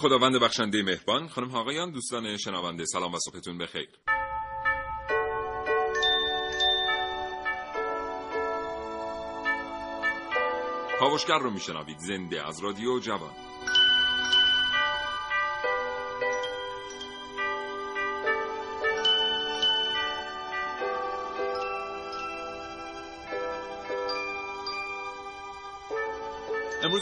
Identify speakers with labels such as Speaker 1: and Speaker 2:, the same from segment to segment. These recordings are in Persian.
Speaker 1: خداوند بخشنده مهربان. خانم آقایان دوستان شنونده سلام و صبحتون بخیر. کاوشگر رو میشنوید. زنده از رادیو جوان.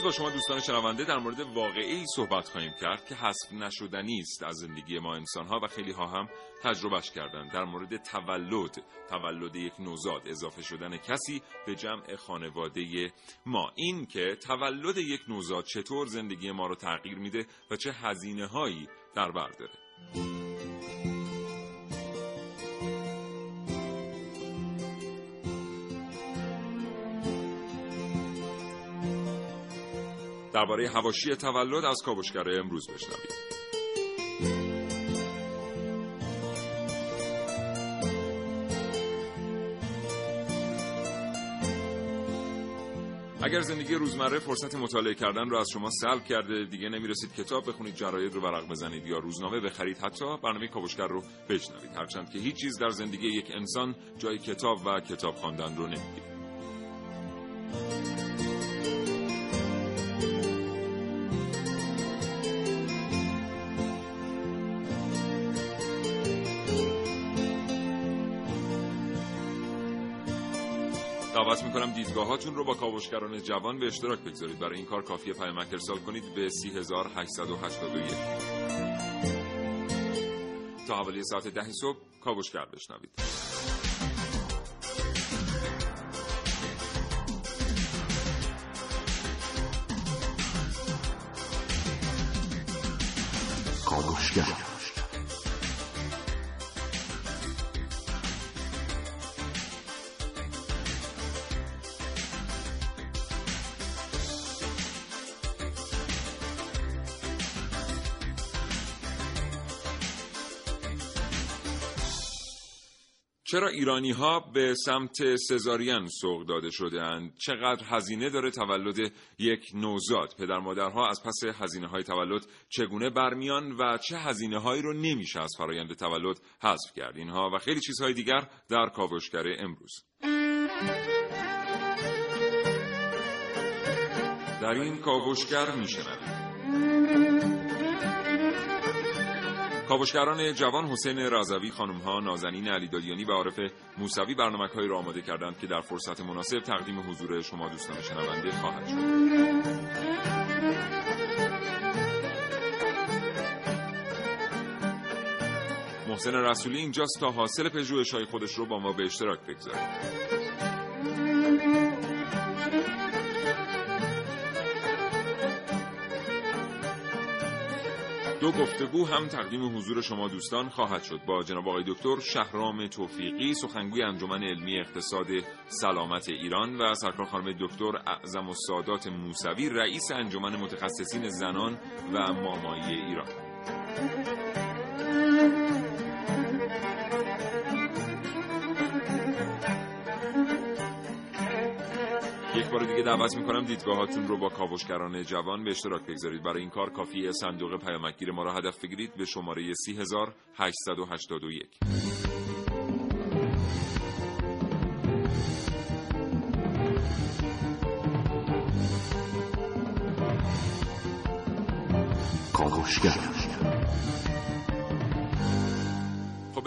Speaker 1: با شما دوستان شنونده در مورد واقعی صحبت خواهیم کرد که حذف نشدنی است از زندگی ما انسان ها و خیلی ها هم تجربهش کردن در مورد تولد تولد یک نوزاد اضافه شدن کسی به جمع خانواده ما. این که تولد یک نوزاد چطور زندگی ما رو تغییر میده و چه هزینه هایی در بر داره. درباره هواشی تولد از کاوشگر امروز بشنوید. اگر زندگی روزمره فرصت مطالعه کردن رو از شما سلب کرده دیگه نمی‌رسید کتاب بخونید جراید رو ورق بزنید یا روزنامه بخرید حتی برنامه کاوشگر رو بشنوید. هرچند که هیچ چیز در زندگی یک انسان جای کتاب و کتاب خواندن رو نمی‌گیره دعوت می‌کنم دیدگاهاتون رو با کاوشگران جوان به اشتراک بگذارید. برای این کار کافیه پیامک ارسال کنید به 3881 تا حوالی ساعت ده صبح کاوشگر بشنوید.
Speaker 2: کاوشگر.
Speaker 1: چرا ایرانی ها به سمت سزارین سوق داده شده اند؟ چقدر هزینه داره تولد یک نوزاد؟ پدر مادرها از پس هزینه های تولد چگونه برمیان و چه هزینه هایی رو نمیشه از فرایند تولد حذف کرد؟ اینها و خیلی چیزهای دیگر در کاوشگر امروز. در این کاوشگر میشنوید کاوشگران جوان حسین رضوی خانم ها نازنین علیدادیانی و عارف موسوی برنامه هایی را آماده کردند که در فرصت مناسب تقدیم حضور شما دوستان شنونده خواهد شد. محسن رسولی اینجاست تا حاصل پژوهش‌های خودش رو با ما به اشتراک بگذاره دو گفتگو هم تقدیم حضور شما دوستان خواهد شد. با جناب آقای دکتر شهرام توفیقی سخنگوی انجمن علمی اقتصاد سلامت ایران و سرکار خانم دکتر اعظم السادات موسوی رئیس انجمن متخصصین زنان و مامایی ایران. بار دیگه دعوت می‌کنم دیدگاهاتون رو با کاوشگران جوان به اشتراک بگذارید. برای این کار کافی صندوق پیامکگیر ما را هدف بگیرید به شماره 3881
Speaker 2: کاوشگر.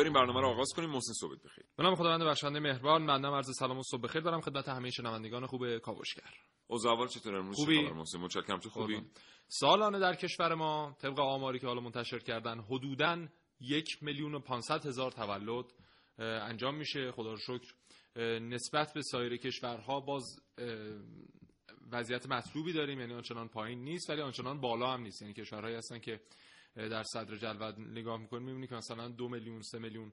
Speaker 1: بریم برنامه رو آغاز کنیم محسن صبح بخیر.
Speaker 3: به نام خداوند بخشنده مهربان مندم عرض سلام و صبح بخیر دارم خدمت همه شنوندگان خوب کاوشگر.
Speaker 1: اوضاع چطور امروز؟
Speaker 3: خوبی؟
Speaker 1: محسن؟ متشکرم. تو خوبی؟
Speaker 3: سالانه در کشور ما طبق آماری که حالا منتشر کردن حدوداً یک میلیون و پانصد هزار تولد انجام میشه. خدا رو شکر. نسبت به سایر کشورها باز وضعیت مطلوبی داریم یعنی آنچنان پایین نیست ولی آنچنان بالا هم نیست. یعنی کشورهایی هستن که در صدر جدول نگاه می‌کنیم می‌بینی که مثلا دو میلیون سه میلیون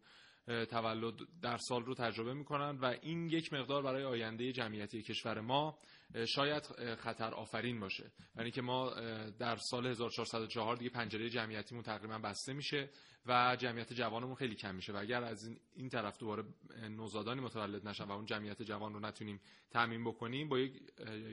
Speaker 3: تولد در سال رو تجربه می‌کنن و این یک مقدار برای آینده جمعیتی کشور ما شاید خطر آفرین باشه. یعنی که ما در سال 1404 دیگه پنجره جمعیتیمون تقریبا بسته میشه و جمعیت جوانمون خیلی کم میشه و اگر از این, این طرف دوباره نوزادانی متولد نشن و اون جمعیت جوان رو نتونیم تعمین بکنیم با یک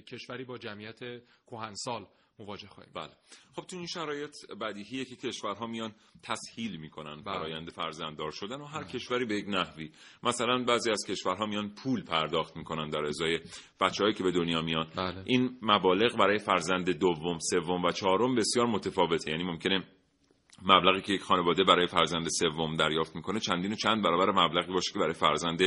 Speaker 3: کشوری با جمعیت کهنسال مواجه خواهیم
Speaker 1: بله خب تو این شرایط بدیهیه که کشورها میان تسهیل می‌کنن بله. آینده فرزنددار شدن و هر بله. کشوری به یک نحوی مثلا بعضی از کشورها میان پول پرداخت می‌کنن در ازای بچههایی که به دنیا میان بله. این مبالغ برای فرزند دوم سوم و چهارم بسیار متفاوته یعنی ممکنه مبلغی که یک خانواده برای فرزند سوم دریافت می‌کنه چندین و چند برابر مبلغی باشه که برای فرزند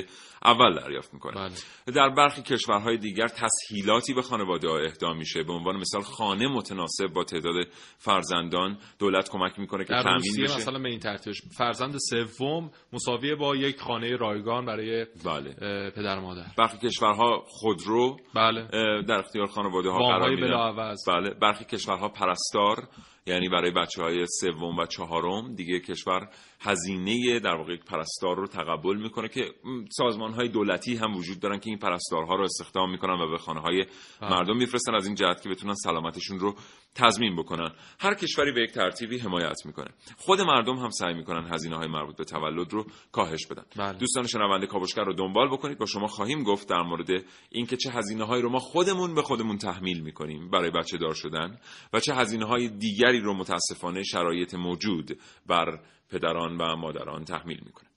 Speaker 1: اول دریافت می‌کنه. بله. در برخی کشورهای دیگر تسهیلاتی به خانواده ها اهدا میشه. به عنوان مثال خانه متناسب با تعداد فرزندان دولت کمک می‌کنه که تامین بشه.
Speaker 3: مثلا به این ترتیبش فرزند سوم مساوی با یک خانه رایگان برای بله. پدر مادر.
Speaker 1: برخی کشورها خودرو بله. در اختیار خانواده ها قرار میدن. بله. برخی کشورها پرستار یعنی برای بچه های سوم و چهارم دیگه کشور هزینه در واقع پرستار رو تقبل می‌کنه که سازمان های دولتی هم وجود دارن که این پرستارها رو استخدام می‌کنن و به خانه های بله. مردم میفرستن از این جهت که بتونن سلامتشون رو تضمین بکنن هر کشوری به یک ترتیبی حمایت می‌کنه خود مردم هم سعی می‌کنن هزینه های مربوط به تولد رو کاهش بدن بله. دوستان شنونده کاوشگر رو دنبال بکنید با شما خواهیم گفت در مورد اینکه چه هزینه هایی رو ما خودمون به خودمون تحمیل می‌کنیم برای بچه دار شدن و چه هزینه های دیگری رو متاسفانه شرایط موجود بر پدران و مادران تحمیل می‌کنه.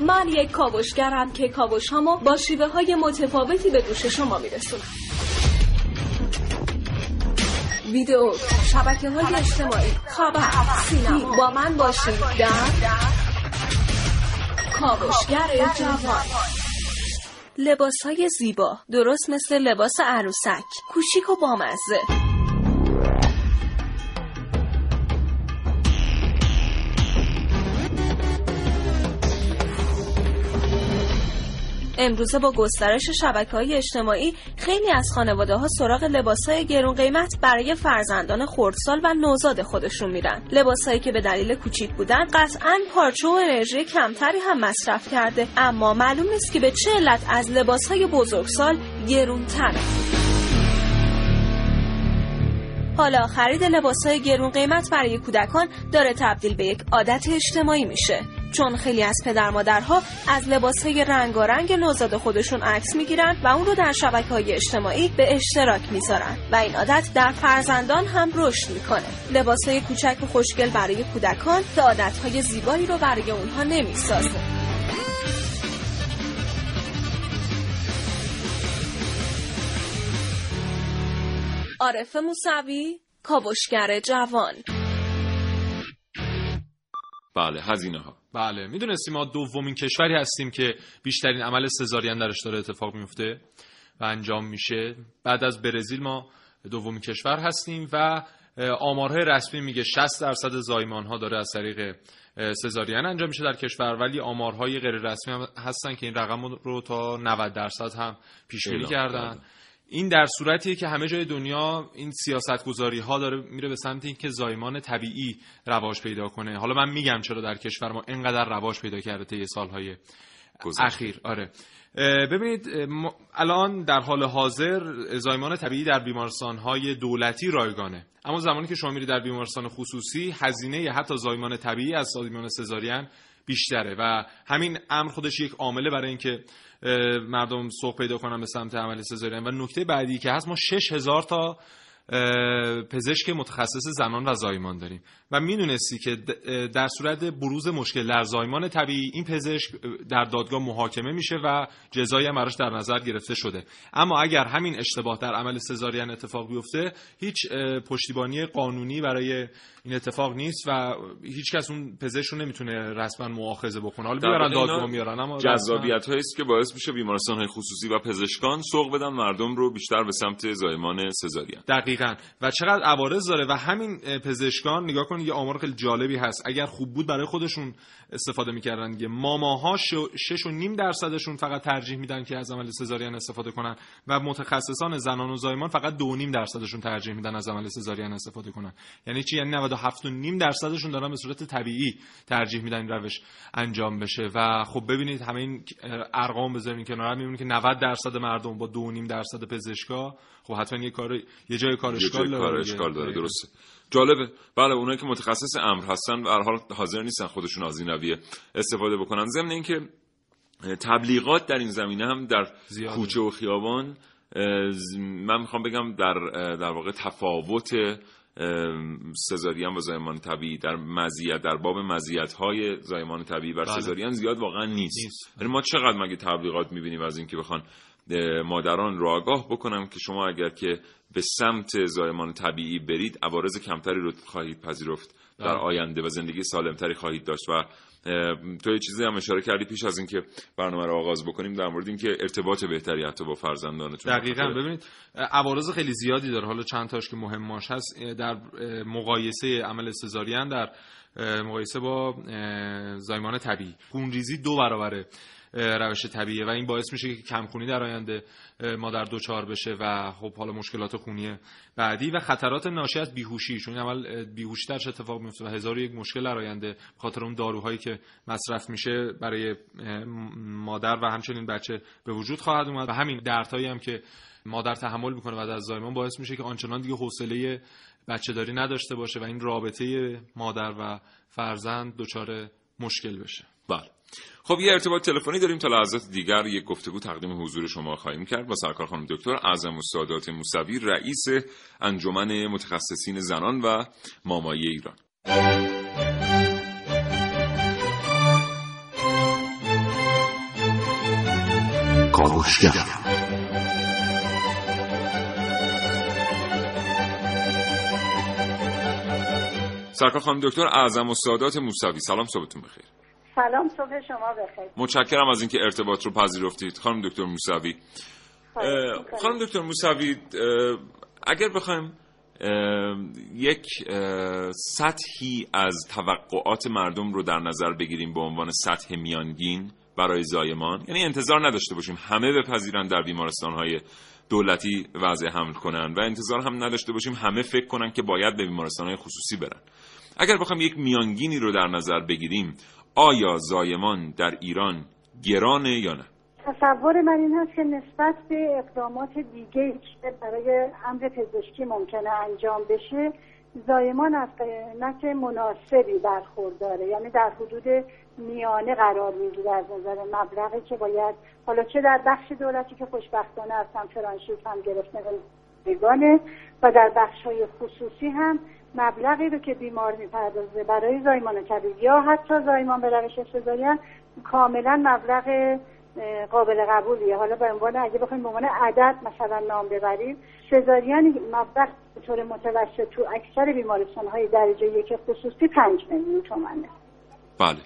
Speaker 4: من یک کاوشگرم که کاوش هامو با شیوه های متفاوتی به گوش شما میرسونم. ویدیو شبکه های اجتماعی خبر سینما. با من باشید در کاوشگر جوان. لباس های زیبا درست مثل لباس عروسک. کوچیک و بامزه. امروزه با گسترش شبکه های اجتماعی خیلی از خانواده ها سراغ لباس های گرون قیمت برای فرزندان خردسال و نوزاد خودشون میرن. لباس هایی که به دلیل کوچیک بودن قطعا پارچه و انرژی کمتری هم مصرف کرده. اما معلوم نیست که به چه علت از لباس های بزرگسال گرونتره. حالا خرید لباس های گرون قیمت برای کودکان داره تبدیل به یک عادت اجتماعی میشه. چون خیلی از پدر مادرها از لباس های رنگارنگ نوزاد خودشون عکس می‌گیرن و اون رو در شبکه های اجتماعی به اشتراک می‌ذارن و این عادت در فرزندان هم رشد می‌کنه. لباس های کوچک و خوشگل برای کودکان که عادت های زیبایی رو برای اونها نمی‌سازه. عارف موسوی کاوشگر جوان.
Speaker 1: بله هزینه ها
Speaker 3: بله. می‌دونستی ما دومین کشوری هستیم که بیشترین عمل سزارین درش داره اتفاق میفته و انجام میشه. بعد از برزیل ما دومین کشور هستیم و آمارهای رسمی میگه 60 درصد زایمان ها داره از طریق سزارین انجام میشه در کشور ولی آمارهای غیر رسمی هم هستن که این رقم رو تا 90 درصد هم پیش بینی کردن. این در صورتیه که همه جای دنیا این سیاست گذاری ها داره میره به سمت اینکه زایمان طبیعی رواج پیدا کنه. حالا من میگم چرا در کشور ما اینقدر رواج پیدا کرده طی سالهای اخیر. آره. ببینید الان در حال حاضر زایمان طبیعی در بیمارستان های دولتی رایگانه. اما زمانی که شما میرید در بیمارستان خصوصی هزینه حتی زایمان طبیعی از زایمان سزارین بیشتره و همین امر خودش یک عامله برای اینکه مردم سوق پیدا کنن به سمت عمل سزارین. و نکته بعدی که هست ما 6000 تا پزشک متخصص زنان و زایمان داریم. و می‌دونستی که در صورت بروز مشکل در زایمان طبیعی این پزشک در دادگاه محاکمه میشه و جزایی هم در نظر گرفته شده. اما اگر همین اشتباه در عمل سزارین اتفاق بیفته هیچ پشتیبانی قانونی برای این اتفاق نیست و هیچ کس اون پزشک رو نمی‌تونه رسما مؤاخذه بکنه. حالا بیارن دادگاه میارن اما
Speaker 1: جذابیت است که باعث میشه بیمارستان های خصوصی و پزشکان سوق بدن مردم رو بیشتر به سمت زایمان سزارین.
Speaker 3: دقیقا. و چقدر عوارض داره. و همین پزشکان نگاه کنید یه آمار خیلی جالبی هست. اگر خوب بود برای خودشون استفاده می‌کردن. دیگه ماماها شش و نیم درصدشون فقط ترجیح میدن که از عمل سزارین استفاده کنن و متخصصان زنان و زایمان فقط دو نیم درصدشون ترجیح میدن از عمل سزارین استفاده کنن. یعنی چی؟ یعنی 97 و نیم درصدشون دارن به صورت طبیعی ترجیح میدن این روش انجام بشه. و خب ببینید همه این ارقام بذارین کنار می‌بینید که 90 درصد مردم با دو نیم درصد پزشکا. خب حتما یه کار یه جای کار اشکال
Speaker 1: داره کار اشکال داره درسته. جالبه. بله اونایی که متخصص امر هستن هر حال حاضر نیستن خودشون از این رویه استفاده بکنن. ضمن اینکه تبلیغات در این زمینه هم در زیاده. کوچه و خیابان من می‌خوام بگم در در واقع تفاوت سزارین و زایمان طبیعی در مزیت در باب مزیت های زایمان طبیعی بر بله. سزارین زیاد واقعا نیست. یعنی ما چقدر مگه تبلیغات می‌بینیم از اینکه بخوان مادران رو آگاه بکنم که شما اگر که به سمت زایمان طبیعی برید عوارض کمتری رو خواهید پذیرفت در بله. آینده و زندگی سالمتری خواهید داشت و تو یه چیزی هم اشاره کردی پیش از اینکه برنامه رو آغاز بکنیم در مورد اینکه ارتباط بهتری حتی با فرزندانتون
Speaker 3: دقیقا. ببینید عوارض خیلی زیادی داره. حالا چند تاش که مهماش هست در مقایسه عمل سزارین در مقایسه با زایمان طبیعی. خونریزی دو برابره. روش طبیعیه و این باعث میشه که کمخونی در آینده مادر دوچار بشه و خب حالا مشکلات خونی بعدی و خطرات ناشی از بیهوشی. چون اول بیهوشی درش اتفاق میفته و هزار یک مشکل در آینده خاطر اون داروهایی که مصرف میشه برای مادر و همچنین بچه به وجود خواهد اومد. و همین دردهایی هم که مادر تحمل می‌کنه بعد از زایمان باعث میشه که آنچنان دیگه حوصله بچه داری نداشته باشه و این رابطه مادر و فرزند دچار مشکل بشه.
Speaker 1: بله. خب یه ارتباط تلفنی داریم تا لحظات دیگر یک گفتگو تقدیم حضور شما خواهیم کرد با سرکار خانم دکتر اعظم السادات موسوی رئیس انجمن متخصصین زنان و مامایی ایران. سرکار خانم دکتر اعظم السادات موسوی سلام صبحتون بخیر.
Speaker 5: سلام صبح شما بخیر.
Speaker 1: متشکرم از اینکه ارتباط رو پذیرفتید. خانم دکتر موسوی. خانم دکتر موسوی اگر بخوایم یک سطحی از توقعات مردم رو در نظر بگیریم به عنوان سطح میانگین برای زایمان. یعنی انتظار نداشته باشیم همه بپذیرن در بیمارستان های دولتی وضع حمل کنن و انتظار هم نداشته باشیم همه فکر کنن که باید به بیمارستان های خصوصی برن. اگر بخوایم یک میانگینی رو در نظر بگیریم آیا زایمان در ایران گرانه یا نه؟
Speaker 5: تصور من این هست که نسبت به اقدامات دیگه که برای امر پزشکی ممکنه انجام بشه زایمان از قیمت مناسبی برخورداره. یعنی در حدود میانه قرار می‌گیره از نظر مبلغی که باید حالا چه در بخش دولتی که خوشبختانه از هم هم گرفته و در بخش های خصوصی هم مبلغی رو که بیمار می‌پردازه برای زایمان طبیعی یا حتی زایمان به روش سزارین کاملا مبلغ قابل قبولیه. حالا به عنوان اگه بخوایم به عنوان عدد مثلا نام ببریم سزارین مبلغ به طور متوسط تو اکثر بیمارستان های درجه یک خصوصی پنج میلیون تومنه.
Speaker 1: بله.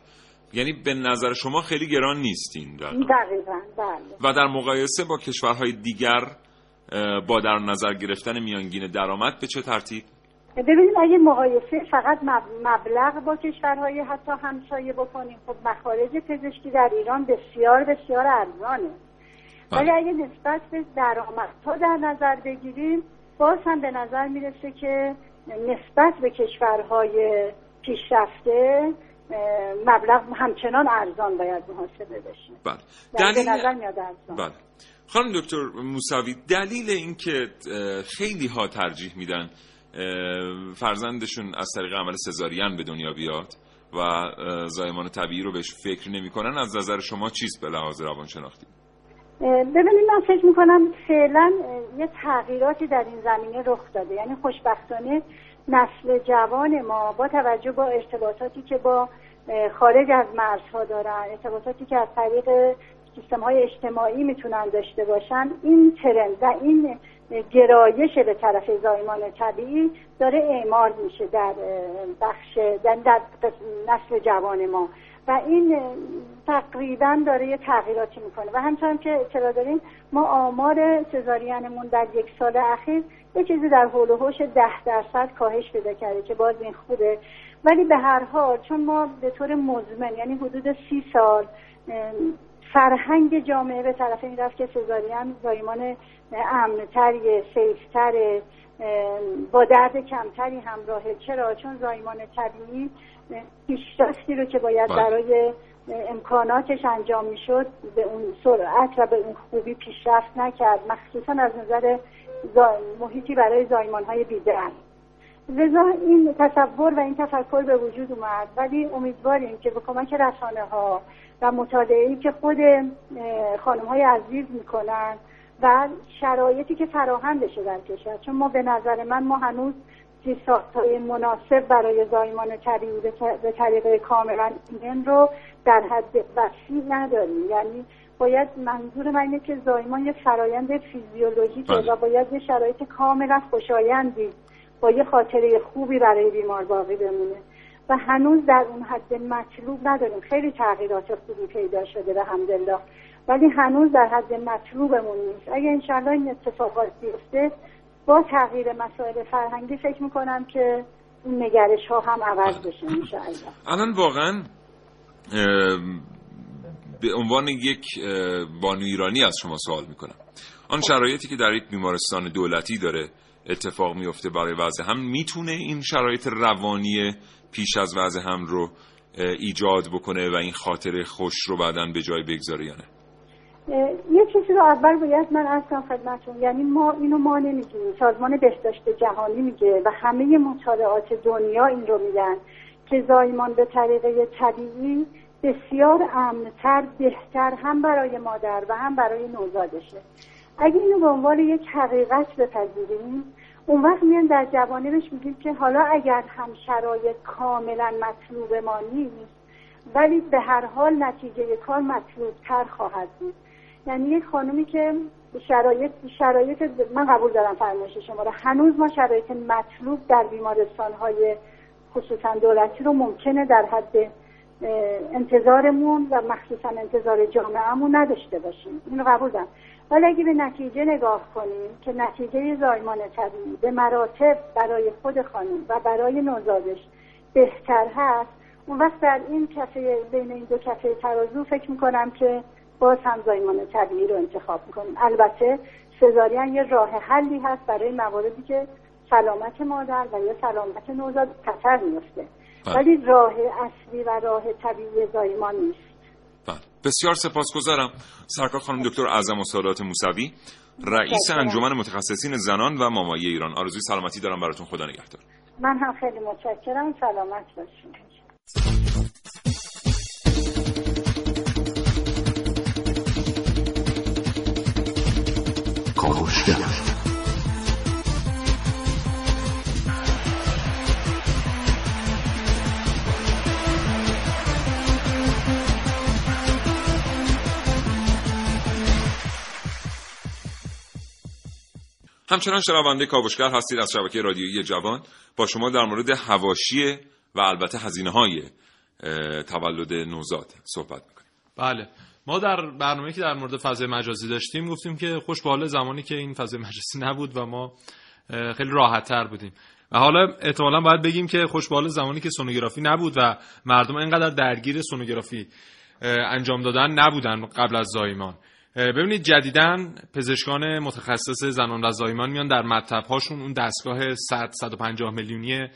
Speaker 1: یعنی به نظر شما خیلی گران نیستین
Speaker 5: در دقیقا بله.
Speaker 1: و در مقایسه با کشورهای دیگر با در نظر گرفتن میانگین درآمد به چه ترتیب؟
Speaker 5: ببینیم اگه مقایسه فقط مبلغ با کشورهای حتی همسایه بکنیم خب مخارج پزشکی در ایران بسیار بسیار ارزانه بله. ولی اگه نسبت به درآمدها در نظر بگیریم باز هم به نظر می‌رسه که نسبت به کشورهای پیشرفته مبلغ همچنان ارزان باید محاسبه بشه
Speaker 1: بله.
Speaker 5: یعنی دلیل... نظر میاد ارزان
Speaker 1: بله. خانم دکتر موسوی دلیل اینکه خیلی ها ترجیح میدن فرزندشون از طریق عمل سزارین به دنیا بیاد و زایمان طبیعی رو بهش فکر نمی‌کنن از نظر شما چیست به لحاظ روانشناختی؟
Speaker 5: ببینید من فکر می‌کنم فعلا یه تغییراتی در این زمینه رخ داده. یعنی خوشبختانه نسل جوان ما با توجه با ارتباطاتی که با خارج از مرزها دارن ارتباطاتی که از طریق سیستم های اجتماعی می‌تونن داشته باشن این ترند و این گرایش به طرف زایمان طبیعی داره اعمال میشه در بخش در, در نسل جوان ما. و این تقریبا داره یه تغییراتی می‌کنه. و همچنان که اطلاع داریم ما آمار سزارینمون در یک سال اخیر یه چیزی در حول و حوش ده درصد کاهش پیدا کرده که باز این خوبه. ولی به هر حال چون ما به طور مزمن یعنی حدود سی سال فرهنگ جامعه به طرف این رفت که سزارین زایمان امنتری سیفتر با درد کمتری همراهه چرا؟ چون زایمان طبیعی پیشرفتی رو که باید بله. برای امکاناتش انجام می‌شد به اون سرعت و به اون خوبی پیشرفت نکرد مخصوصا از نظر محیطی برای زایمان های بیدرن لذا این تصور و این تفکر به وجود اومد. ولی امیدواریم که به کمک رسانه ها و مطالعه که خود خانم های عزیز می‌کنن و شرایطی که فراهم بشه در کشور. چون ما به نظر من ما هنوز زیستساخت های مناسب برای زایمان طبیعی به طریق کاملا ایمن رو در حد وسیع نداریم. یعنی باید منظور من اینه که زایمان یه فرایند فیزیولوژیکه بله. و باید یه شرایط کاملا خوشایندی با یه خاطره خوبی برای بیمار باقی بمونه. و هنوز در اون حد مطلوب نداریم. خیلی تغییرات خوبی پیدا شده به همدلله ولی هنوز در حد مطلوبمون نیست. اگه انشالله این اتفاقات بیفته با تغییر مسائل فرهنگی فکر می‌کنم که این نگرش ها هم عوض بشه انشالله
Speaker 1: الان واقعا به عنوان یک بانو ایرانی از شما سوال می‌کنم. آن شرایطی که در یک بیمارستان دولتی داره اتفاق میفته برای وضع هم. می‌تونه این شرایط روانی پیش از وضع هم رو ایجاد بکنه و این خاطر خوش رو بعدا به جای بگذاره یا نه؟
Speaker 5: یه چیزی رو اول باید من از خدمتون یعنی ما اینو ما نمیگیم سازمان بهداشت جهانی میگه و همه مطالعات دنیا این رو میگن که زایمان به طریقه طبیعی بسیار امنتر بهتر هم برای مادر و هم برای نوزادشه. اگه اینو به عنوان یک حقیقت بپذیریم اون وقت میان در جوانبش میگیم که حالا اگر هم شرایط کاملا مطلوب ما نیست ولی به هر حال نتیجه کار مطلوب تر خواهد بود. یعنی یک خانومی که شرایط شرایط من قبول دارم فرمایش شما رو. هنوز ما شرایط مطلوب در بیمارستان های خصوصا دولتی رو ممکنه در حد انتظارمون و مخصوصا انتظار جامعهمون نداشته باشیم. اینو قبول دارم ولی اگه به نتیجه نگاه کنیم که نتیجه زایمان طبیعی به مراتب برای خود خانم و برای نوزادش بهتر هست اون وقت در این کفه بین این دو کفه ترازو فکر می‌کنم که باز هم زایمان طبیعی رو انتخاب می‌کنیم. البته سزارین یه راه حلی هست برای مواردی که سلامت مادر و یا سلامت نوزاد خطر میفته بله. ولی راه اصلی و راه طبیعی زایمان نیست.
Speaker 1: بله. بسیار سپاسگزارم. سرکار خانم دکتر اعظم سادات موسوی رئیس انجمن متخصصین زنان و مامایی ایران. آرزوی سلامتی دارم براتون. خدا نگهدار.
Speaker 5: من هم خیلی متشکرم. سلامت باشید
Speaker 1: همچنان شنونده کاوشگر هستید از شبکه رادیویی جوان. با شما در مورد هواشی و البته هزینه های تولد نوزاد صحبت می‌کنیم.
Speaker 3: بله. ما در برنامه که در مورد فضای مجازی داشتیم گفتیم که خوش به زمانی که این فضای مجازی نبود و ما خیلی راحت تر بودیم. و حالا احتمالا باید بگیم که خوش به زمانی که سونوگرافی نبود و مردم اینقدر درگیر سونوگرافی انجام دادن نبودن قبل از زایمان. ببینید جدیدن پزشکان متخصص زنان و زایمان میان در مطب هاشون اون دستگاه 100 150 میلیونی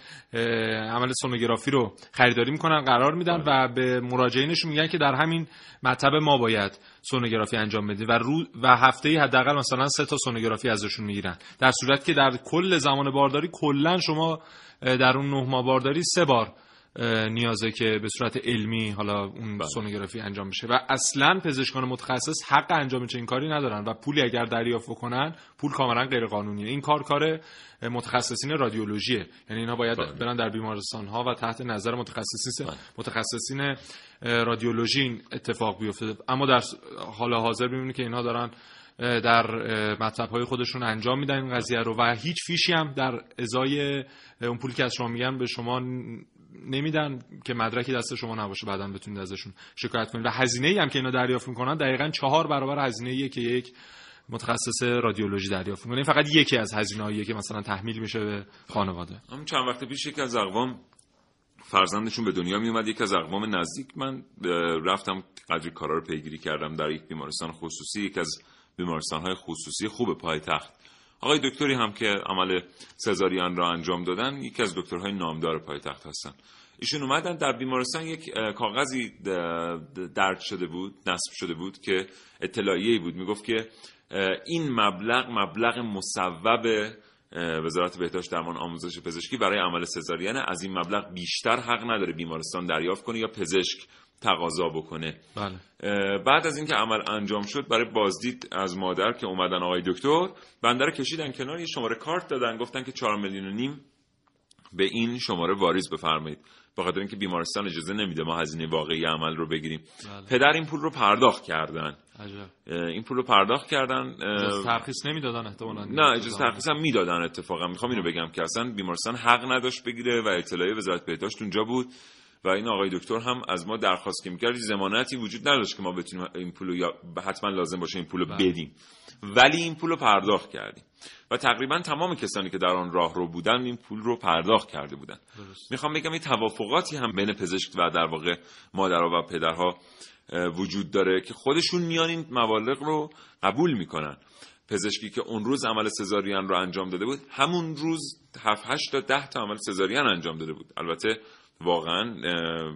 Speaker 3: عمل سونوگرافی رو خریداری می‌کنن قرار میدن و به مراجعینشون میگن که در همین مطب ما باید سونوگرافی انجام بدیم و رو و هفته ای حداقل مثلا سه تا سونوگرافی ازشون می‌گیرن. در صورت که در کل زمان بارداری کلا شما در اون نه ماه بارداری سه بار نیازه که به صورت علمی حالا اون بله. سونوگرافی انجام بشه و اصلا پزشکان متخصص حق انجام این کاری ندارن و پولی اگر دریافت کنن پول کاملا غیر قانونیه این کار کار متخصصین رادیولوژیه یعنی اینا باید بله. برن در بیمارستان ها و تحت نظر متخصصین بله. متخصصین رادیولوژی این اتفاق بیفته اما در حال حاضر ببینید که اینها دارن در مطلب های خودشون انجام میدن این قضیه رو و هیچ فیشی هم در ازای اون پولی که از شما میگن به شما نمیدن که مدرکی دست شما نباشه بعدا بتونید ازشون شکایت کنید. و هزینه ای هم که اینا دریافت می‌کنن دقیقا چهار برابر هزینه ایه که یک متخصص رادیولوژی دریافت می‌کنه. فقط یکی از هزینه‌ایه که مثلا تحمیل میشه به خانواده.
Speaker 1: همین چند وقت پیش یکی از اقوام فرزندشون به دنیا می اومد یکی از اقوام نزدیک. من رفتم قدری کارا رو پیگیری کردم در یک بیمارستان خصوصی. یکی از بیمارستان های خصوصی خوب پایتخت آقای دکتری هم که عمل سزارین را انجام دادن یکی از دکترهای نامدار پایتخت هستن. ایشون اومدن در بیمارستان یک کاغذی درد شده بود نصب شده بود که اطلاعیه‌ای بود. می‌گفت که این مبلغ مبلغ مصوب وزارت بهداشت درمان آموزش پزشکی برای عمل سزارین از این مبلغ بیشتر حق نداره بیمارستان دریافت کنه یا پزشک تقاضا بکنه.
Speaker 3: بله.
Speaker 1: بعد از اینکه عمل انجام شد برای بازدید از مادر که اومدن آقای دکتر بنده رو کشیدن کنار یه شماره کارت دادن گفتن که 4 میلیون و نیم به این شماره واریز بفرمایید. به خاطر اینکه بیمارستان اجازه نمیده ما هزینه واقعی عمل رو بگیریم.
Speaker 3: بله.
Speaker 1: پدر این پول رو پرداخت کردن.
Speaker 3: عجب.
Speaker 1: این پول رو پرداخت کردن
Speaker 3: اجازه ترخیص نمی‌دادن احتمالاً.
Speaker 1: نه اجازه ترخیص هم می‌دادن اتفاقا. می‌خوام اینو بگم که اصلا بیمارستان حق نداشت بگیره و اطلاعیه وزارت بهداشت اونجا بود. و این آقای دکتر هم از ما درخواست که می‌کرد ضمانتی وجود نداشت که ما بتونیم این پولو یا حتما لازم باشه این پولو
Speaker 3: بله.
Speaker 1: بدیم. ولی این پولو پرداخت کردیم. و تقریبا تمام کسانی که در آن راه رو بودن این پول رو پرداخت کرده بودن. می‌خوام بگم این توافقاتی هم بین پزشک و در واقع مادرها و پدرها وجود داره که خودشون میان این مبالغ رو قبول می‌کنن. پزشکی که اون روز عمل سزارین رو انجام داده بود همون روز 7 8 تا 10 تا عمل سزارین انجام داده بود. البته واقعا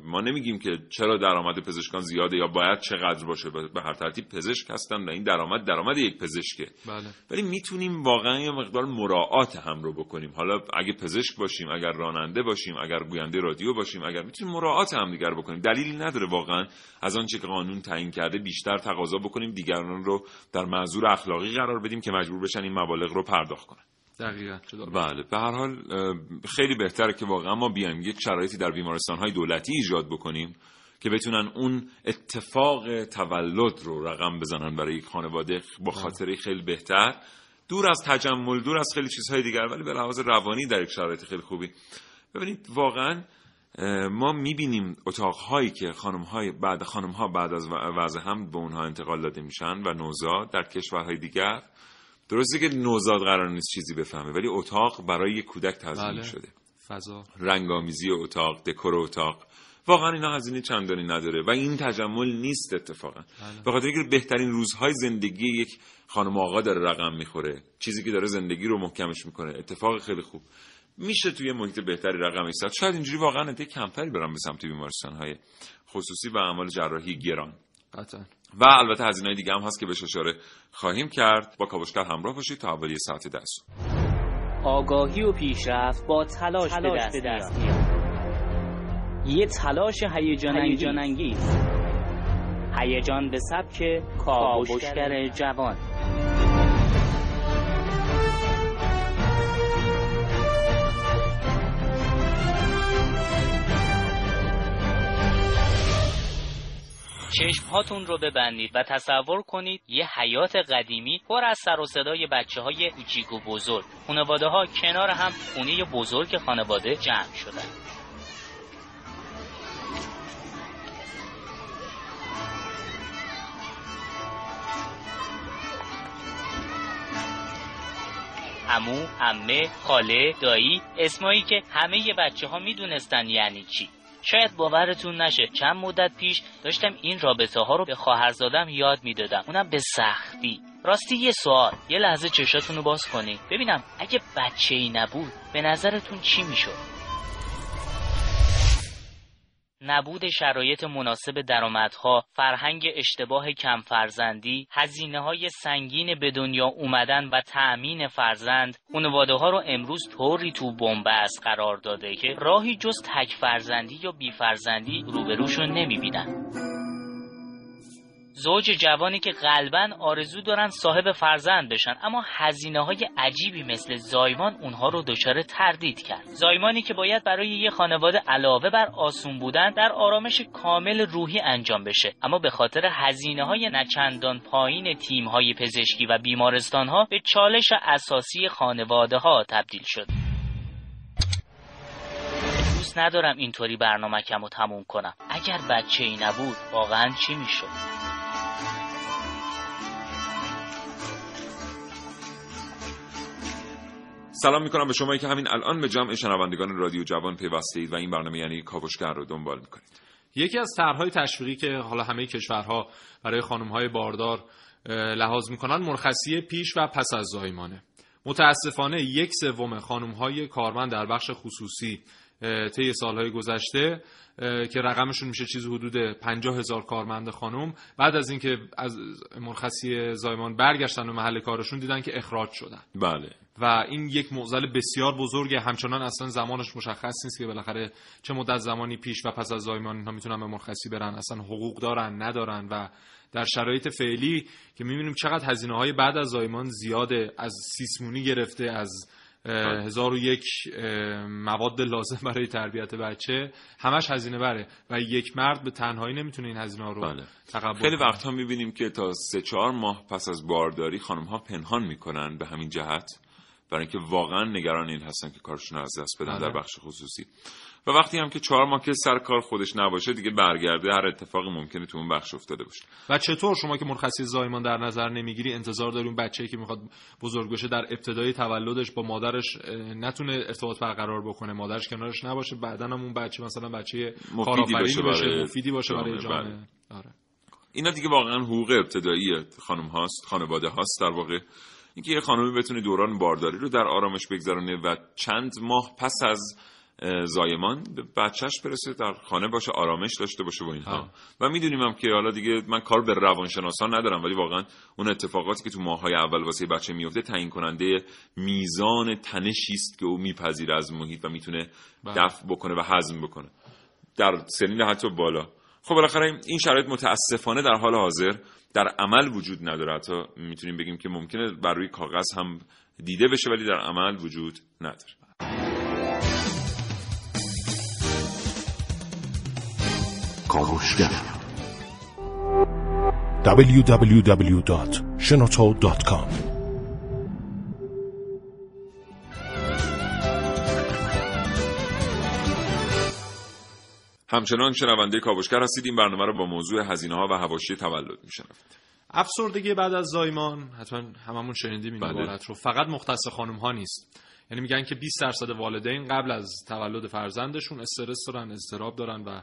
Speaker 1: ما نمیگیم که چرا درآمد پزشکان زیاده یا باید چقدر باشه به هر ترتیب پزشک هستن و این درآمد درآمد یک پزشکه.
Speaker 3: بله.
Speaker 1: ولی می‌تونیم واقعا یه مقدار مراعات هم رو بکنیم. حالا اگه پزشک باشیم اگر راننده باشیم اگر گوینده رادیو باشیم اگر می‌تونیم مراعات هم دیگر بکنیم. دلیلی نداره واقعا از آنچه که قانون تعیین کرده بیشتر تقاضا بکنیم دیگران رو در معذور اخلاقی قرار بدیم که مجبور بشن این مبالغ رو پرداخت کنن.
Speaker 3: دقیقاً؟
Speaker 1: بله به هر حال خیلی بهتره که واقعا ما بیایم یک شرایطی در بیمارستان های دولتی ایجاد بکنیم که بتونن اون اتفاق تولد رو رقم بزنن برای یک خانواده با خاطره خیلی بهتر. دور از تجمل دور از خیلی چیزهای دیگر ولی به لحاظ روانی در یک شرایط خیلی خوبی. ببینید واقعا ما می‌بینیم اتاقهایی که خانمهای بعد خانمها بعد از وضع هم به اونها انتقال داده میشن و نوزاد در کشورهای دیگر. درسته که نوزاد قرار نیست چیزی بفهمه ولی اتاق برای یک کودک تزیین
Speaker 3: بله.
Speaker 1: شده.
Speaker 3: فضا.
Speaker 1: رنگامیزی اتاق دکور اتاق. واقعا اینا هزینه چندانی نداره و این تجمل نیست اتفاقا. به خاطر اینکه بهترین روزهای زندگی یک خانم آقا داره رقم می‌خوره. چیزی که داره زندگی رو محکمش می‌کنه. اتفاق خیلی خوب. میشه توی محیط بهتری رقم ایستاد شاید اینجوری واقعا عده کمتری برن به سمت بیمارستان های خصوصی و اعمال جراحی گران.
Speaker 3: قطعا.
Speaker 1: و البته هزینه دیگه هم هست که بهش اشاره خواهیم کرد. با کاوشگر همراه باشید تا حوالی ساعت دست
Speaker 6: آگاهی و پیشرفت با تلاش, به دست, میاد. یه تلاش هیجان انگیز هیجان به سبک کاوشگر جوان. چشم هاتون رو ببندید و تصور کنید یه حیات قدیمی پر از سر و صدای بچه های کوچیک و بزرگ. خانواده ها کنار هم خونه بزرگ خانواده جمع شدن. امو، امه، خاله، دایی اسمایی که همه بچه ها می‌دونستن یعنی چی. شاید باورتون نشه. چند مدت پیش داشتم این رابطه ها رو به خواهرزادم یاد می‌دادم. اونم به سختی. راستی یه سوال یه لحظه چشاتون رو باز کنید ببینم اگه بچه ای نبود به نظرتون چی می‌شد؟ نبود شرایط مناسب درآمدها، فرهنگ اشتباه کم فرزندی، هزینه های سنگین به دنیا اومدن و تأمین فرزند، خانواده ها رو امروز طوری تو بنبست قرار داده که راهی جز تک فرزندی یا بی فرزندی روبروشون نمی‌بینن. زوج جوانی که غالبا آرزو دارن صاحب فرزند بشن. اما هزینه های عجیبی مثل زایمان اونها رو دچار تردید کرد. زایمانی که باید برای یه خانواده علاوه بر آسون بودن در آرامش کامل روحی انجام بشه. اما به خاطر هزینه های نچندان پایین تیم های پزشکی و بیمارستان ها به چالش اساسی خانواده ها تبدیل شد. دوست ندارم اینطوری برنامه کم و تموم کنم. اگر بچه ای نبود واقعا چی می‌شد؟
Speaker 1: سلام می‌کنم به شما که همین الان به جمع شنوندگان رادیو جوان پیوسته اید و این برنامه یعنی کاوشگر رو دنبال می‌کنید.
Speaker 3: یکی از طرحهای تشویقی که حالا همه کشورها برای خانمهای باردار لحاظ می‌کنن مرخصی پیش و پس از زایمانه. متاسفانه یک سوم خانمهای کارمند در بخش خصوصی طی سالهای گذشته که رقمشون میشه چیز حدود 50 هزار کارمند خانم. بعد از اینکه از مرخصی زایمان برگشتن به محل کارشون دیدن که اخراج شدن.
Speaker 1: بله.
Speaker 3: و این یک معضل بسیار بزرگه. همچنان اصلا زمانش مشخص نیست که بالاخره چه مدت زمانی پیش و پس از زایمان اینها می‌تونن به مرخصی برن. اصلا حقوق دارن ندارن. و در شرایط فعلی که می‌بینیم چقدر هزینه های بعد از زایمان زیاده از سیسمونی گرفته از هزار و یک مواد لازم برای تربیت بچه همش هزینه بره و یک مرد به تنهایی نمی‌تونه این هزینه رو
Speaker 1: بله.
Speaker 3: تقبل
Speaker 1: خیلی. وقتها می‌بینیم که تا سه چهار ماه پس از بارداری خانم ها پنهان می‌کنن به همین جهت برای اینکه واقعا نگران این هستن که کارشون رو از دست بدن
Speaker 3: بله.
Speaker 1: در بخش خصوصی. و وقتی هم که چهار ماه که سر کار خودش نباشه دیگه برگرده هر اتفاقی ممکنه تو اون بخش افتاده باشه.
Speaker 3: و چطور شما که مرخصی زایمان در نظر نمی‌گیری انتظار داری اون بچه‌ای که می‌خواد بزرگ بشه در ابتدای تولدش با مادرش نتونه ارتباط برقرار بکنه مادرش کنارش نباشه بعدا هم اون بچه مثلا بچه
Speaker 1: مفیدی بشه برای
Speaker 3: مفیدی باشه برای
Speaker 1: جامعه،
Speaker 3: جامعه آره.
Speaker 1: اینا دیگه واقعا حقوق ابتدایی خانم هاست خانواده هاست در واقع. اینکه یه خانمی بتونه دوران بارداری رو در آرامش بگذرونه و چند ماه پس از زایمان به بچهش برسه در خانه باشه آرامش داشته باشه و اینها
Speaker 3: ها.
Speaker 1: و می‌دونیم هم که حالا دیگه من کار به روانشناسان ندارم ولی واقعا اون اتفاقاتی که تو ماهای اول واسه بچه میفته تعیین کننده میزان تنشی است که او میپذیره از محیط و می‌تونه
Speaker 3: بله.
Speaker 1: دفع بکنه و هضم بکنه در سنین حتی بالا خب بالاخره این شرایط متاسفانه در حال حاضر در عمل وجود نداره. حتی می‌تونیم بگیم که ممکنه بر روی کاغذ هم دیده بشه ولی در عمل وجود نداره.
Speaker 2: کاوشگر.
Speaker 7: www.shenoto.com
Speaker 1: همچنان شنونده کاوشگر هستید. این برنامه رو با موضوع هزینه ها و حواشی تولد میشنوید.
Speaker 3: افسردگی بعد از زایمان حتما هممون شنیدیم این
Speaker 1: بله.
Speaker 3: عبارت رو. فقط مختص خانم ها نیست. یعنی میگن که 20 درصد والدین قبل از تولد فرزندشون استرس دارن اضطراب دارن و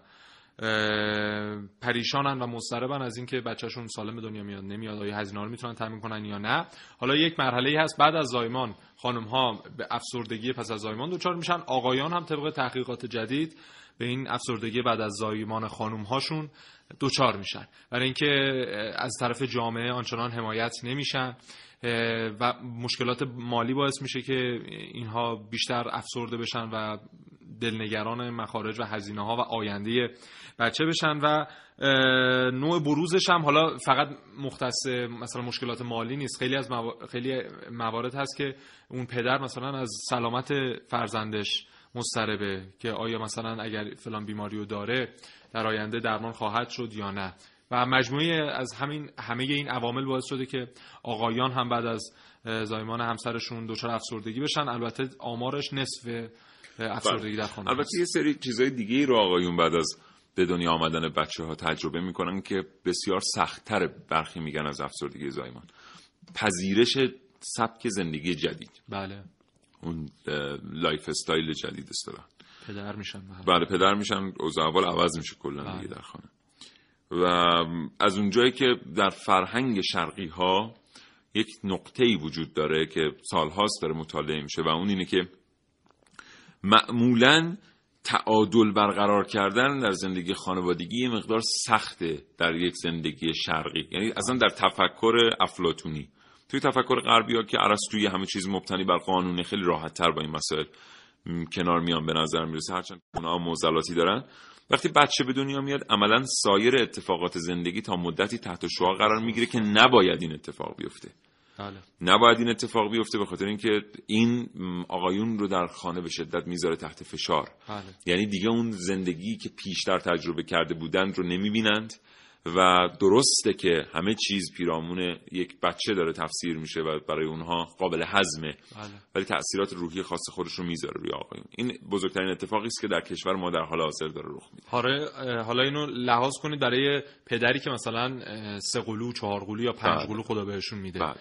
Speaker 3: پریشانن و مضطربن از اینکه بچهشون سالم به دنیا میاد نمیاد آیا هزینه ها رو می‌تونن تامین کنن یا نه. حالا یک مرحله ای هست. بعد از زایمان خانم ها به افسردگی پس از زایمان دچار میشن. آقایان هم طبق تحقیقات جدید به این افسردگی بعد از زایمان خانم هاشون دوچار میشن. برای اینکه از طرف جامعه آنچنان حمایت نمیشن و مشکلات مالی باعث میشه که اینها بیشتر افسرده بشن و دلنگران مخارج و هزینه ها و آینده بچه بشن و نوع بروزش هم حالا فقط مختص مثلا مشکلات مالی نیست. خیلی از خیلی موارد هست که اون پدر مثلا از سلامت فرزندش مضطربه که آیا مثلا اگر فلان بیماری رو داره در آینده درمان خواهد شد یا نه. و مجموعه از همین همه این عوامل باعث شده که آقایان هم بعد از زایمان همسرشون دچار افسردگی بشن. البته آمارش نصف افسردگی در خانواده
Speaker 1: البته یه سری چیزای دیگه رو آقایون بعد از به دنیا آمدن بچه ها تجربه می‌کنن که بسیار سختتر برخی میگن از افسردگی زایمان. پذیرش سبک زندگی جدید.
Speaker 3: بله.
Speaker 1: اون lifestyle جدید اصطلاح
Speaker 3: پدر میشن
Speaker 1: بله پدر میشن اوضاع احوال عوض میشه کلا
Speaker 3: بله.
Speaker 1: دیگه در خانه. و از اونجایی که در فرهنگ شرقی ها یک نقطه ای وجود داره که سالهاست داره مطالعه میشه و اون اینه که معمولا تعادل برقرار کردن در زندگی خانوادگی یه مقدار سخته در یک زندگی شرقی. یعنی اصلا در تفکر افلاطونی توی تفکر غربی ها که ارسطویی همه چیز مبتنی بر قانونه خیلی راحت تر با این مسائل کنار میان به نظر می‌رسه. هرچند اونها موزلاتی دارن. وقتی بچه به دنیا میاد عملا سایر اتفاقات زندگی تا مدتی تحت شعاع قرار می‌گیره که نباید این اتفاق بیفته.
Speaker 3: بله.
Speaker 1: نباید این اتفاق بیفته به خاطر اینکه این آقایون رو در خانه به شدت می‌ذاره تحت فشار.
Speaker 3: بله.
Speaker 1: یعنی دیگه اون زندگی که پیشتر تجربه کرده بودند رو نمی‌بینند. و درسته که همه چیز پیرامون یک بچه داره تفسیر میشه و برای اونها قابل هضمه
Speaker 3: بله.
Speaker 1: ولی تاثیرات روحی خاص خودش رو می‌ذاره روی آقایون این بزرگترین اتفاقی است که در کشور ما در حال حاضر داره رخ میده
Speaker 3: حالا حالا اینو لحاظ کنید برای پدری که مثلا سه قلو چهار قلو یا پنج
Speaker 1: بله.
Speaker 3: قلو خدا بهشون میده
Speaker 1: بله.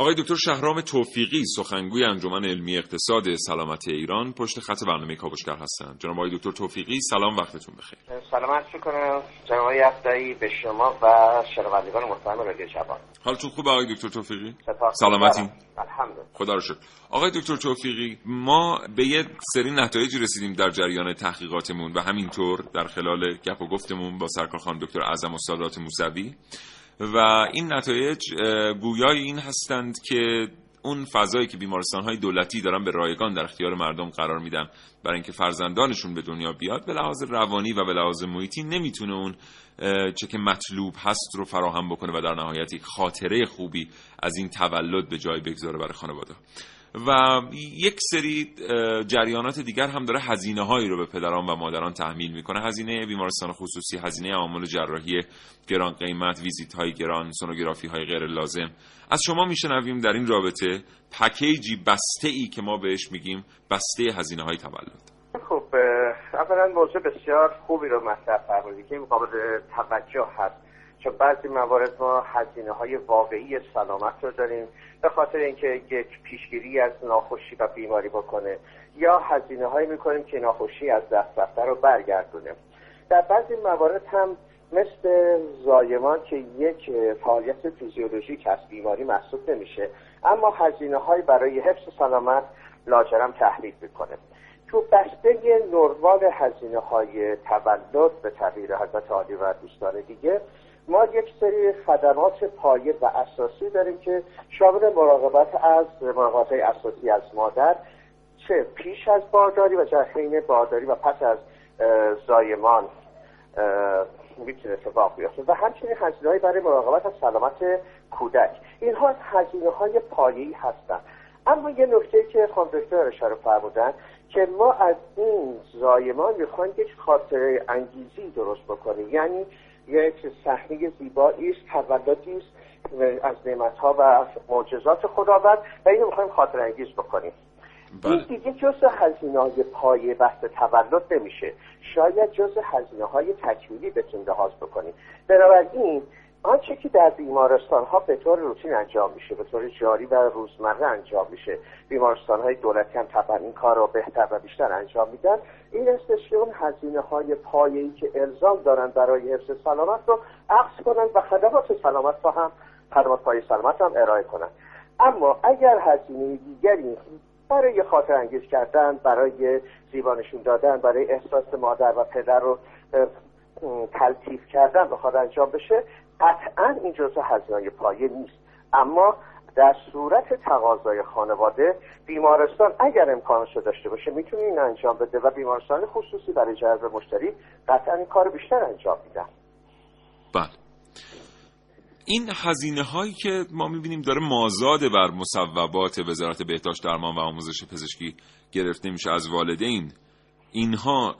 Speaker 1: آقای دکتر شهرام توفیقی سخنگوی انجمن علمی اقتصاد سلامتی ایران پشت خط برنامه کاوشگر هستند. جناب آقای دکتر توفیقی سلام وقتتون بخیر.
Speaker 8: سلامت کنم جناب افدایی به شما و شنوندگان محترم رادیو جوان.
Speaker 1: حالتون خوبه آقای دکتر توفیقی؟
Speaker 8: سپاسگزارم.
Speaker 1: سلامتین
Speaker 8: الحمدلله.
Speaker 1: خدا رو شکر. آقای دکتر توفیقی ما به یه سری نتایجی رسیدیم در جریان تحقیقاتمون و همینطور در خلال گپ و گفتمون با سرکار خانم دکتر اعظم سادات موسوی و این نتایج گویای این هستند که اون فضایی که بیمارستان های دولتی دارن به رایگان در اختیار مردم قرار میدن برای اینکه فرزندانشون به دنیا بیاد به لحاظ روانی و به لحاظ محیطی نمی‌تونه اون چه که مطلوب هست رو فراهم بکنه و در نهایت یک خاطره خوبی از این تولد به جای بگذاره برای خانواده. و یک سری جریانات دیگر هم داره هزینه هایی رو به پدران و مادران تحمیل می‌کنه. هزینه بیمارستان خصوصی هزینه عوامل جراحی گران قیمت ویزیت های گران سونوگرافی های غیر لازم. از شما میشنویم در این رابطه پکیجی بسته ای که ما بهش میگیم بسته هزینه های تولد.
Speaker 8: خب اولا موضوع بسیار خوبی رو مطرح فرمودید که این قابل توجه هست. چون بعضی موارد ما هزینه های واقعی سلامت رو داریم به خاطر اینکه یک پیشگیری از ناخوشی و بیماری بکنه یا هزینه هایی می‌کنیم که ناخوشی از دست رفته رو برگردونه. در بعضی موارد هم مثل زایمان که یک فعالیت فیزیولوژیک از بیماری محسوب نمیشه اما هزینه های برای حفظ سلامت لاجرم تحریک می‌کنه. تو بسته نروال هزینه های تولد به تغییر حضرت عالی و دوستان دیگه ما یک سری خدمات پایه و اساسی داریم که شامل مراقبت از مراقبت های اساسی از مادر چه پیش از بارداری و در حین بارداری و پس از زایمان می‌تونه اتفاق بیفته. و همچنین هزینه برای مراقبت از سلامت کودک. اینها هزینه های پایه‌ای هستند. اما یه نکته که خانم دکتر اشاره فرمودن که ما از این زایمان می‌خوایم یک خاطره انگیزی درست بکنیم. یعنی یک صحنه زیبایی است تولدی است از نعمتها و معجزات خداوند و اینو می‌خوایم خاطر انگیز بکنیم. این
Speaker 1: بله.
Speaker 8: دیگه جز هزینه های پایه بحث تولد نمیشه. شاید جز هزینه های تکمیلی بتونیم لحاظ بکنیم. بنابراین آنچه که در بیمارستان ها به طور روتین انجام میشه به طور جاری و روزمره انجام میشه. بیمارستان های دولتی هم طبعا این کار رو بهتر و بیشتر انجام میدن. این استش که هزینه های پایه‌ای که الزام دارن برای حفظ سلامت رو عکس کنن و خدمات سلامت رو هم خدمات پایه سلامت هم ارائه کنن. اما اگر هزینه دیگری برای خاطر انگیز کردن برای زیبانشون دادن برای احساس مادر و پدر رو تلطیف کردن بخواد انجام بشه قطعا این جزء هزینه پایه نیست. اما در صورت تقاضای خانواده بیمارستان اگر امکانش رو داشته باشه می‌تونه این انجام بده و بیمارستان خصوصی برای جذب مشتری قطعا این کار بیشتر انجام میدن
Speaker 1: بله. این هزینه هایی که ما می‌بینیم داره مازاد بر مصوبات وزارت بهداشت درمان و آموزش پزشکی گرفته میشه از والدین اینها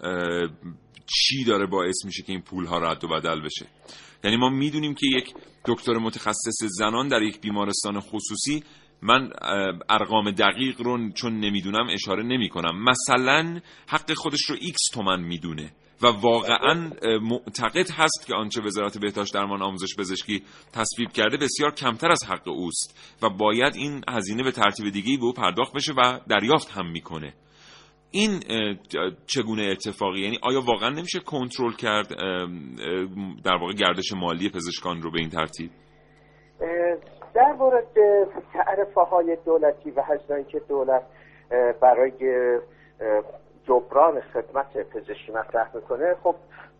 Speaker 1: چی داره باعث میشه که این پول ها رد و بدل بشه؟ یعنی ما می‌دونیم که یک دکتر متخصص زنان در یک بیمارستان خصوصی من ارقام دقیق رو چون نمی‌دونم اشاره نمی کنم مثلا حق خودش رو X تومن می‌دونه و واقعا معتقد هست که آنچه وزارت بهداشت درمان آموزش پزشکی تصویب کرده بسیار کمتر از حق اوست و باید این هزینه به ترتیب دیگه‌ای به او پرداخت بشه و دریافت هم می‌کنه. این چگونه اتفاقی؟ یعنی آیا واقعا نمیشه کنترل کرد در واقع گردش مالی پزشکان رو به این ترتیب؟
Speaker 8: در مورد تعرفه های دولتی و هزینه‌ای که دولت برای جبران خدمت پزشکی مطرح می‌کنه خب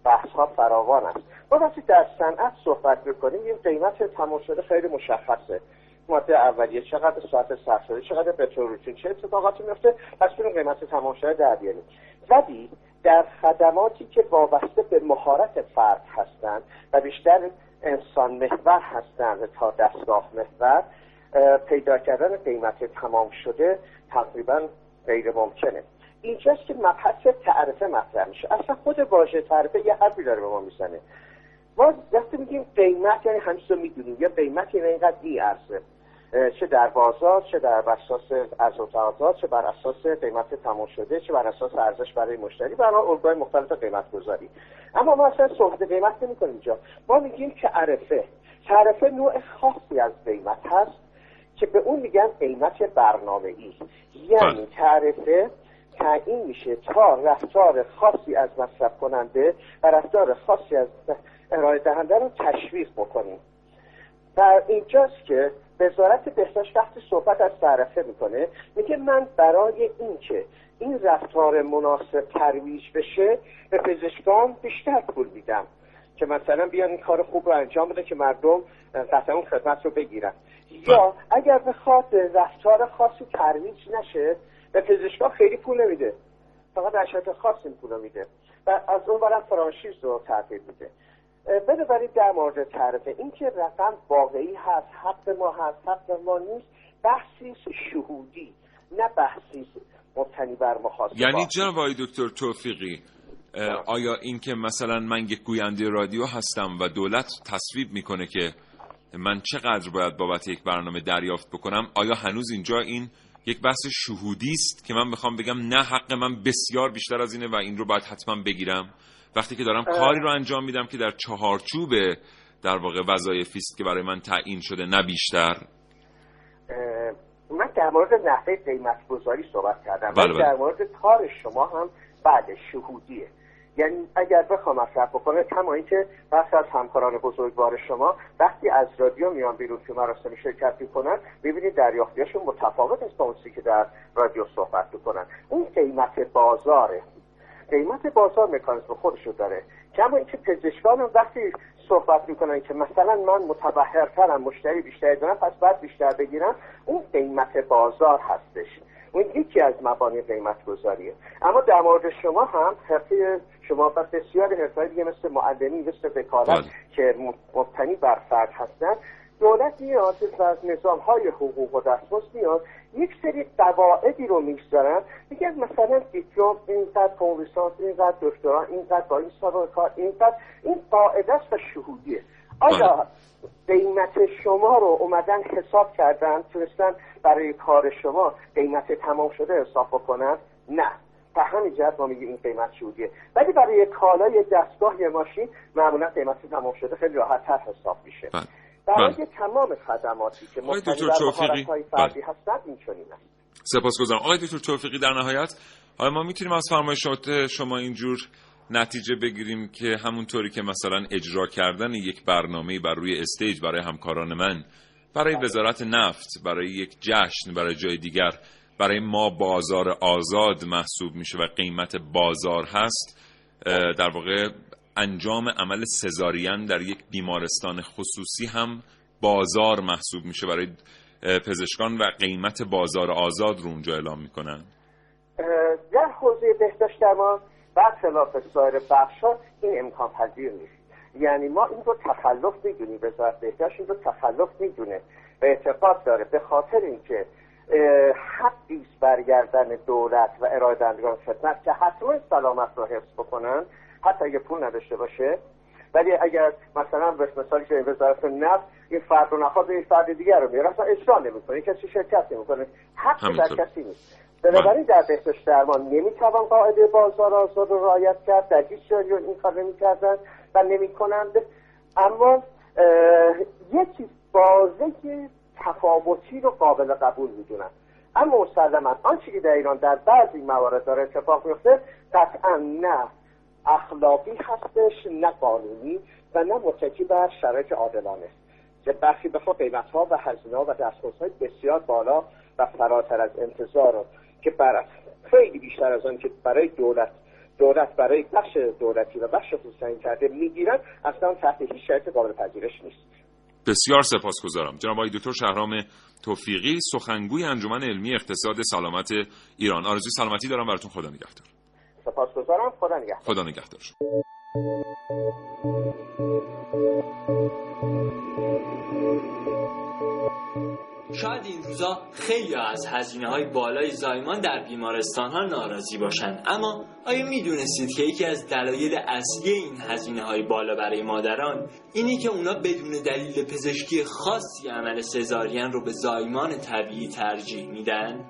Speaker 8: بحث ها فراوان است. ما وقتی در صنعت صحبت می‌کنیم این قیمت تمام شده خیلی مشخصه. ماده اولیه چقدر ساعت صرف شده چقدر پترول چه اتفاقاتی میفته پس بریم قیمت شده در بیاریم. ولی در خدماتی که وابسته به مهارت فرد هستند و بیشتر انسان محور هستند تا دستگاه محور پیدا کردن قیمت تمام شده تقریبا غیر ممکنه. اینجاست که مبحث تعرفه مطرح میشه. اصلا خود واژه تعرفه یه حرفی داره به ما می‌زنه. ما وقتی میگیم قیمت یعنی همیشه می‌دونیم یا قیمت یعنی اینقدر ارزه چه در بازار چه در اساس ارز و چه بر اساس قیمت تمام شده چه بر اساس ارزش برای مشتری. برای الگوهای مختلف قیمت گذاری اما ما اصلا صحبت قیمت نمی کنیم اینجا. ما میگیم که عرفه. تعرفه نوع خاصی از قیمت هست که به اون میگن قیمت برنامه ای یعنی
Speaker 1: بله.
Speaker 8: تعرفه تعیین میشه تا رفتار خاصی از مصرف کننده و رفتار خاصی از ارائه دهنده رو تشویق بکنیم. در اینجاست که وزارت بهداشت وقتی صحبت از تعرفه می‌کنه میگه من برای اینکه این رفتار مناسب ترویج بشه به پزشکان بیشتر پول میدم که مثلا بیان این کار خوب رو انجام بده که مردم قطعا اون خدمت رو بگیرن. یا اگر بخواد رفتار خاصی ترویج نشه به پزشکان خیلی پول نمیده. فقط در شرایط خاص این پول میده. و از اون برم فرانشیز رو تغییر میده. بنابراین در مورد تعرفه این که رقم واقعی هست حق ما هست حق ما نیست بحثی شهودی نه بحثی مبتنی بر محاسبات
Speaker 1: یعنی جناب آقای دکتر توفیقی آیا این که مثلا من یک گوینده رادیو هستم و دولت تصویب می‌کنه که من چقدر باید بابت یک برنامه دریافت بکنم آیا هنوز اینجا این یک بحث شهودی است که من بخوام بگم نه حق من بسیار بیشتر از اینه و این رو باید حتما بگیرم؟ وقتی که دارم کاری رو انجام میدم که در چهارچوب در واقع وظایفی است که برای من تعیین شده نه بیشتر.
Speaker 8: من در مورد نحوه قیمت گذاری صحبت کردم.
Speaker 1: بله، بله.
Speaker 8: در مورد کار شما هم بعد شهودیه. یعنی اگر بخوام مصرف بکنه کما اینکه بخش از همکاران بزرگوار شما وقتی از رادیو میان بیرون تو مراسم شرکت می‌کنن ببینید دریافتیاشون متفاوت است با اون که در رادیو صحبت می‌کنن. اون قیمت بازاره قیمت بازار مکانیزم خودشو داره. کما اینکه پزشکان وقتی صحبت می‌کنن که مثلا من متبهرترم مشتری بیشتری دارم پس باید بیشتر بگیرم اون قیمت بازار هستش. اون یکی از مبانی قیمت گذاریه اما در مورد شما هم حرفه شما و بسیار حرفه دیگه مثل معلمی مثل وکالت
Speaker 1: بله.
Speaker 8: که مبتنی بر فرد هستن دولت میاد و از نظام های حقوق و دستمزد میاد یک سری قواعدی رو می‌گذارن میگن مثلا دیپلم اینقدر کنویسانس اینقدر دکترا اینقدر با این سابقه کار اینقدر این قاعده است و شهودیه. آیا قیمت شما رو اومدن حساب کردن تونستن برای کار شما قیمت تمام شده حساب بکنن؟ نه. به همین جهت ما میگیم این قیمت شهودیه. ولی برای کالا یه دستگاه یه ماشین معمولا قیمت تمام شده خیلی راحت حساب میشه.
Speaker 1: بله.
Speaker 8: برای
Speaker 1: بله.
Speaker 8: تمام خدماتی که بر
Speaker 1: توفیقی،
Speaker 8: مهارت‌های فردی
Speaker 1: بله.
Speaker 8: هستن این چنین است
Speaker 1: سپاسگزارم آقای دکتر توفیقی در نهایت آیا ما می‌تونیم از فرمایشات شما اینجور نتیجه بگیریم که همونطوری که مثلا اجرا کردن یک برنامه بر روی استیج برای همکاران من برای وزارت نفت برای یک جشن برای جای دیگر برای ما بازار آزاد محسوب میشه و قیمت بازار هست در واقع انجام عمل سزارین در یک بیمارستان خصوصی هم بازار محسوب میشه برای پزشکان و قیمت بازار آزاد رو اونجا اعلام می‌کنن.
Speaker 8: در حوزه بهداشت درمان برخلاف سایر بخشا این امکان پذیر نیست. یعنی ما این رو تخلف می‌دونیم وزارت بهداشت این رو تخلف می‌دونه و اعتقاد داره به خاطر اینکه حقی برگردن دولت و ارائه دهندگان خدمت که حتما سلامت رو حفظ بکنن. حتی اگه پول نداشته باشه ولی اگر مثلا به مثالی که وزارت نفت این فرد رو نخواد این فرد دیگر رو میاره. اصلا اجرا نمی‌کنه. کسی شرکت نمی‌کنه. حق در. کسی نیست. بنابراین در بهداشت درمان نمی‌توان قاعده بازار آزاد رو رعایت کرد. در هیچ جایی این کار نمی‌کردن و نمی‌کنند. اما یک چیز بازه تفاوتی رو قابل قبول می‌دونن. اما مسلما آنچه که در ایران در بعضی موارد داره اتفاق میفته قطعا نه. اخلاقی هستش نه قانونی و نه متکی بر شرایط عادلانه. که برخی بخوا قیمت ها و هزینه ها و دستمزدهای بسیار بالا و فراتر از انتظار رو که بر خیلی بیشتر از آن که برای دولت دولت برای بخش دولتی و بخش خصوصی کرده می‌گیرن اصلا تحت هیچ شرایط قابل پذیرش نیست.
Speaker 1: بسیار سپاسگزارم. جناب آقای دکتر شهرام توفیقی سخنگوی انجمن علمی اقتصاد سلامت ایران. آرزوی سلامتی دارم براتون. خدا نگهدار.
Speaker 8: سپاسگزارم. خدا نگهدار.
Speaker 1: خدا نگهدار.
Speaker 9: شاید این روزا خیلی از هزینه های بالای زایمان در بیمارستان ها ناراضی باشند اما آیا می‌دونستید که یکی از دلایل اصلی این هزینه های بالا برای مادران اینی که اونا بدون دلیل پزشکی خاصی عمل سزارین رو به زایمان طبیعی ترجیح میدن؟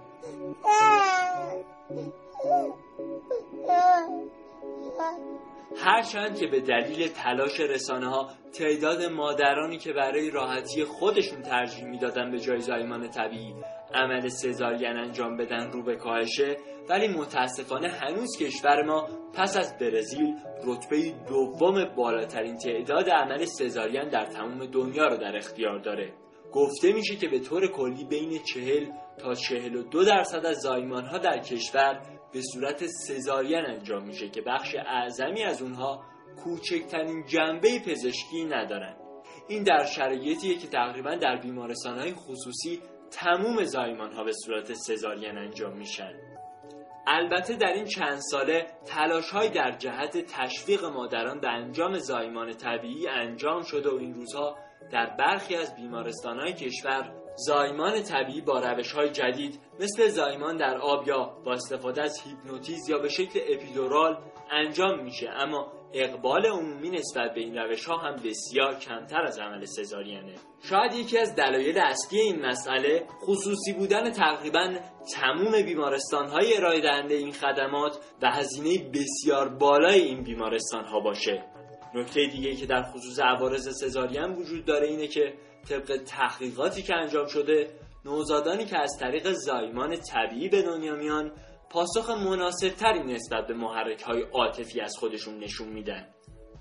Speaker 9: هرچند که به دلیل تلاش رسانه ها تعداد مادرانی که برای راحتی خودشون ترجیح می‌دادن به جای زایمان طبیعی عمل سزارین انجام بدن رو به کاهشه ولی متاسفانه هنوز کشور ما پس از برزیل رتبه دوم بالاترین تعداد عمل سزارین در تمام دنیا رو در اختیار داره. گفته میشه که به طور کلی بین چهل تا چهل و دو درصد از زایمان ها در کشور به صورت سزارین انجام میشه که بخش اعظمی از اونها کوچکترین جنبه پزشکی ندارن. این در شرایطیه که تقریبا در بیمارستان های خصوصی تموم زایمان ها به صورت سزارین انجام میشن. البته در این چند ساله تلاش های در جهت تشویق مادران به انجام زایمان طبیعی انجام شده و این روزها در برخی از بیمارستان های کشور زایمان طبیعی با روش های جدید مثل زایمان در آب یا با استفاده از هیپنوتیز یا به شکل اپیدورال انجام میشه. اما اقبال عمومی نسبت به این روش ها هم بسیار کمتر از عمل سزارینه. شاید یکی از دلایل اصلی این مسئله خصوصی بودن تقریبا تموم بیمارستان های ارائه دهنده این خدمات و هزینه بسیار بالای این بیمارستان ها باشه. نکته دیگه که در خصوص عوارض سزارین وجود داره اینه که طبق تحقیقاتی که انجام شده نوزادانی که از طریق زایمان طبیعی به دنیا میان پاسخ مناسبتری نسبت به محرک های عاطفی از خودشون نشون میدن.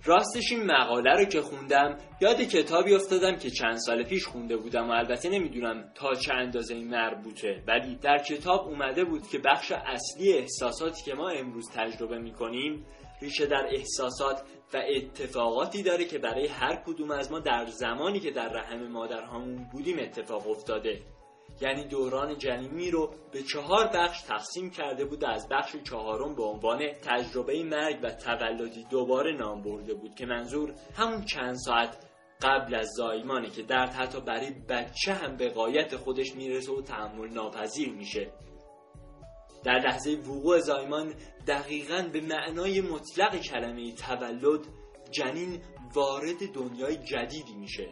Speaker 9: راستش این مقاله رو که خوندم یاد کتابی افتادم که چند سال پیش خونده بودم و البته نمی‌دونم تا چه اندازه این مربوطه. ولی در کتاب اومده بود که بخش اصلی احساساتی که ما امروز تجربه می‌کنیم ریشه در احساسات و اتفاقاتی داره که برای هر کدوم از ما در زمانی که در رحم مادرهامون بودیم اتفاق افتاده. یعنی دوران جنینی رو به چهار بخش تقسیم کرده بود از بخش چهارم به عنوان تجربه مرگ و تولدی دوباره نام برده بود که منظور همون چند ساعت قبل از زایمانه که درد حتی برای بچه هم به قایت خودش می‌رسه و تحمل ناپذیر میشه. در لحظه وقوع زایمان دقیقا به معنای مطلق کلمه تولد جنین وارد دنیای جدیدی میشه.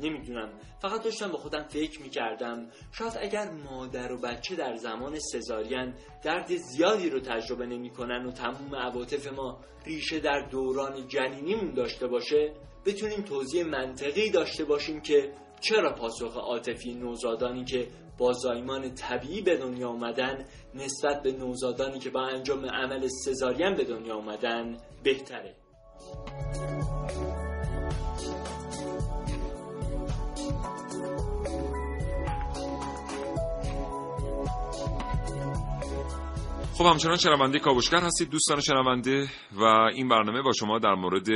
Speaker 9: نمی‌دونم. فقط داشتم با خودم فکر می‌کردم. شاید اگر مادر و بچه در زمان سزارین درد زیادی رو تجربه نمی‌کنن و تموم عواطف ما ریشه در دوران جنینیمون داشته باشه بتونیم توضیح منطقی داشته باشیم که چرا پاسخ عاطفی نوزادانی که با زایمان طبیعی به دنیا آمدن نسبت به نوزادانی که با انجام عمل سزارین به دنیا آمدن بهتره.
Speaker 1: خب همچنان شنونده کاوشگر هستید دوستان شنونده و این برنامه با شما در مورد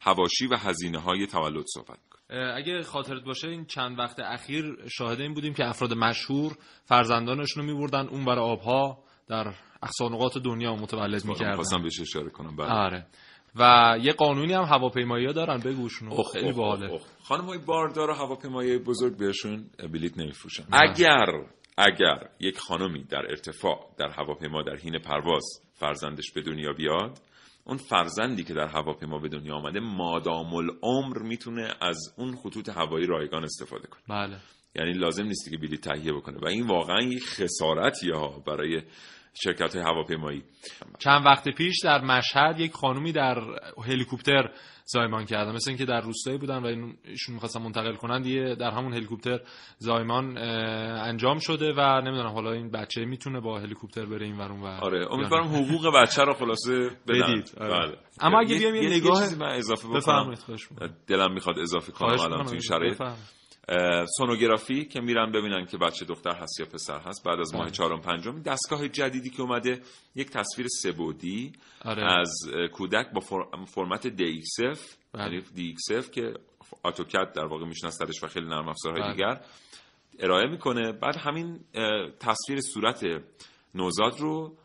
Speaker 1: هواشی و هزینه های تولد صحبت
Speaker 3: اگه خاطرت باشه این چند وقت اخیر شاهد این بودیم که افراد مشهور فرزندانشون رو میبردن اون برای آبها در اقصانقات دنیا متولد می‌کردن.
Speaker 1: خواستم بهش اشاره کنم بله.
Speaker 3: آره. و یه قانونی هم هواپیمایی ها دارن بگوشون خیلی باحاله.
Speaker 1: خانم های باردار و هواپیمایی بزرگ بهشون بلیت نمیفروشن. اگر اگر یک خانمی در ارتفاع در هواپیما در حین پرواز فرزندش به دنیا بیاد اون فرزندی که در هواپیما به دنیا آمده مادام العمر می‌تونه از اون خطوط هوایی رایگان استفاده کنه.
Speaker 3: بله.
Speaker 1: یعنی لازم نیست که بلیط تهیه بکنه. و این واقعا یک خسارتی ها برای شرکت های هواپیمایی.
Speaker 3: چند وقت پیش در مشهد یک خانومی در هلیکوپتر زایمان کردن. مثل اینکه در روستایی بودن و ایشون می‌خواستن منتقل کنن دیگه در همون هلیکوپتر زایمان انجام شده و نمی‌دونم حالا این بچه می‌تونه با هلیکوپتر بره این ورون و
Speaker 1: آره امیدوارم حقوق بچه رو خلاصه بدید
Speaker 3: آره. بله. اما اگه بیام یه نگاه
Speaker 1: من اضافه بکنم. دلم می‌خواد اضافه کنم الان تو این شرایط. سونوگرافی که میرن ببینن که بچه دختر هست یا پسر هست بعد از ماه بله. چهارم پنجم دستگاه جدیدی که اومده یک تصویر سبودی آره. از کودک با فرمت DXF بله. یعنی DXF که اتوکد در واقع میشناسدش و خیلی نرم افزارهای بله. دیگر ارائه می‌کنه بعد همین تصویر صورت نوزاد رو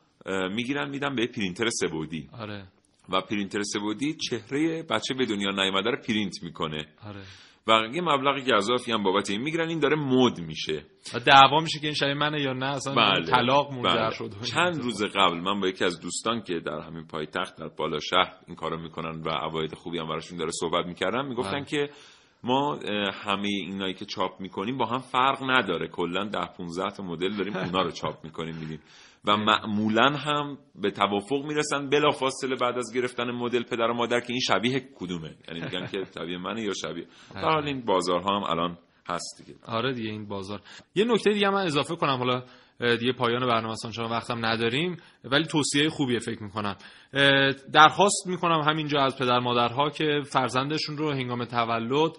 Speaker 1: می‌گیرن میدن به پرینتر سبودی
Speaker 3: آره.
Speaker 1: و پرینتر سبودی چهره بچه به دنیا نیامده رو پرینت می‌کنه
Speaker 3: آره.
Speaker 1: و یه مبلغ گذافی هم بابت این می‌گیرن این داره مد میشه
Speaker 3: دعوا میشه که این شبیه منه یا نه اصلا
Speaker 1: بله.
Speaker 3: طلاق
Speaker 1: بله.
Speaker 3: شد
Speaker 1: چند روز قبل من با یکی از دوستان که در همین پایتخت در بالا شهر این کارو می‌کنن و عواید خوبی هم براشون داره صحبت می‌کردم می‌گفتن
Speaker 3: بله.
Speaker 1: که ما همه اینایی که چاپ می‌کنیم با هم فرق نداره کلا ده 15 تا مدل داریم اونا رو چاپ می‌کنیم میدیم و معمولا هم به توافق می‌رسن بلافاصله بعد از گرفتن مدل پدر و مادر که این شبیه کدومه. یعنی میگن که شبیه منه یا شبیه در حال این بازارها هم الان هست دیگه.
Speaker 3: آره دیگه این بازار. یه نکته دیگه من اضافه کنم حالا دیگه پایان برنامه اصلا چون وقتم نداریم ولی توصیه خوبیه فکر می‌کنم. درخواست می‌کنم همینجا از پدر مادرها که فرزندشون رو هنگام تولد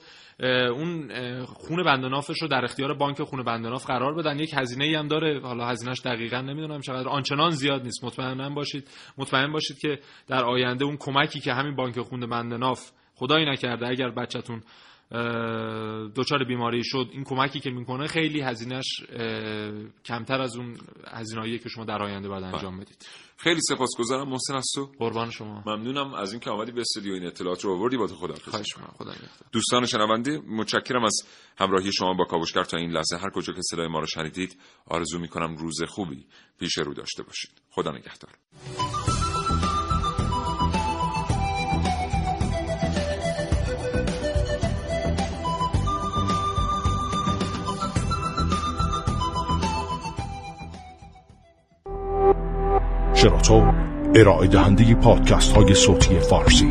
Speaker 3: اون اه، خون بندنافش رو در اختیار بانک خون بندناف قرار بدن. یک هزینه ای هم داره. حالا هزینهش دقیقا نمی‌دونم چقدر. آنچنان زیاد نیست. مطمئن باشید. مطمئن باشید که در آینده اون کمکی که همین بانک خون بندناف خدایی نکرده اگر بچهتون دچار بیماری شد. این کمکی که می‌کنه خیلی هزینهش کمتر از اون هزینه‌ای که شما در آینده باید انجام بدید.
Speaker 1: خیلی سپاسگزارم محسن از تو.
Speaker 3: قربان شما.
Speaker 1: ممنونم از اینکه آمدی به استودیو. این اطلاعات رو آوردی. با تو خدا
Speaker 3: خواهش خدا نگهدار.
Speaker 1: دوستان شنونده متشکرم از همراهی شما با کاوشگر تا این لحظه. هر کجا که صدای ما رو شنیدید آرزو می‌کنم روز خوبی پیش رو داشته باشید. خدا نگهدار.
Speaker 7: شراطو ارائه دهنده پادکست های صوتی فارسی.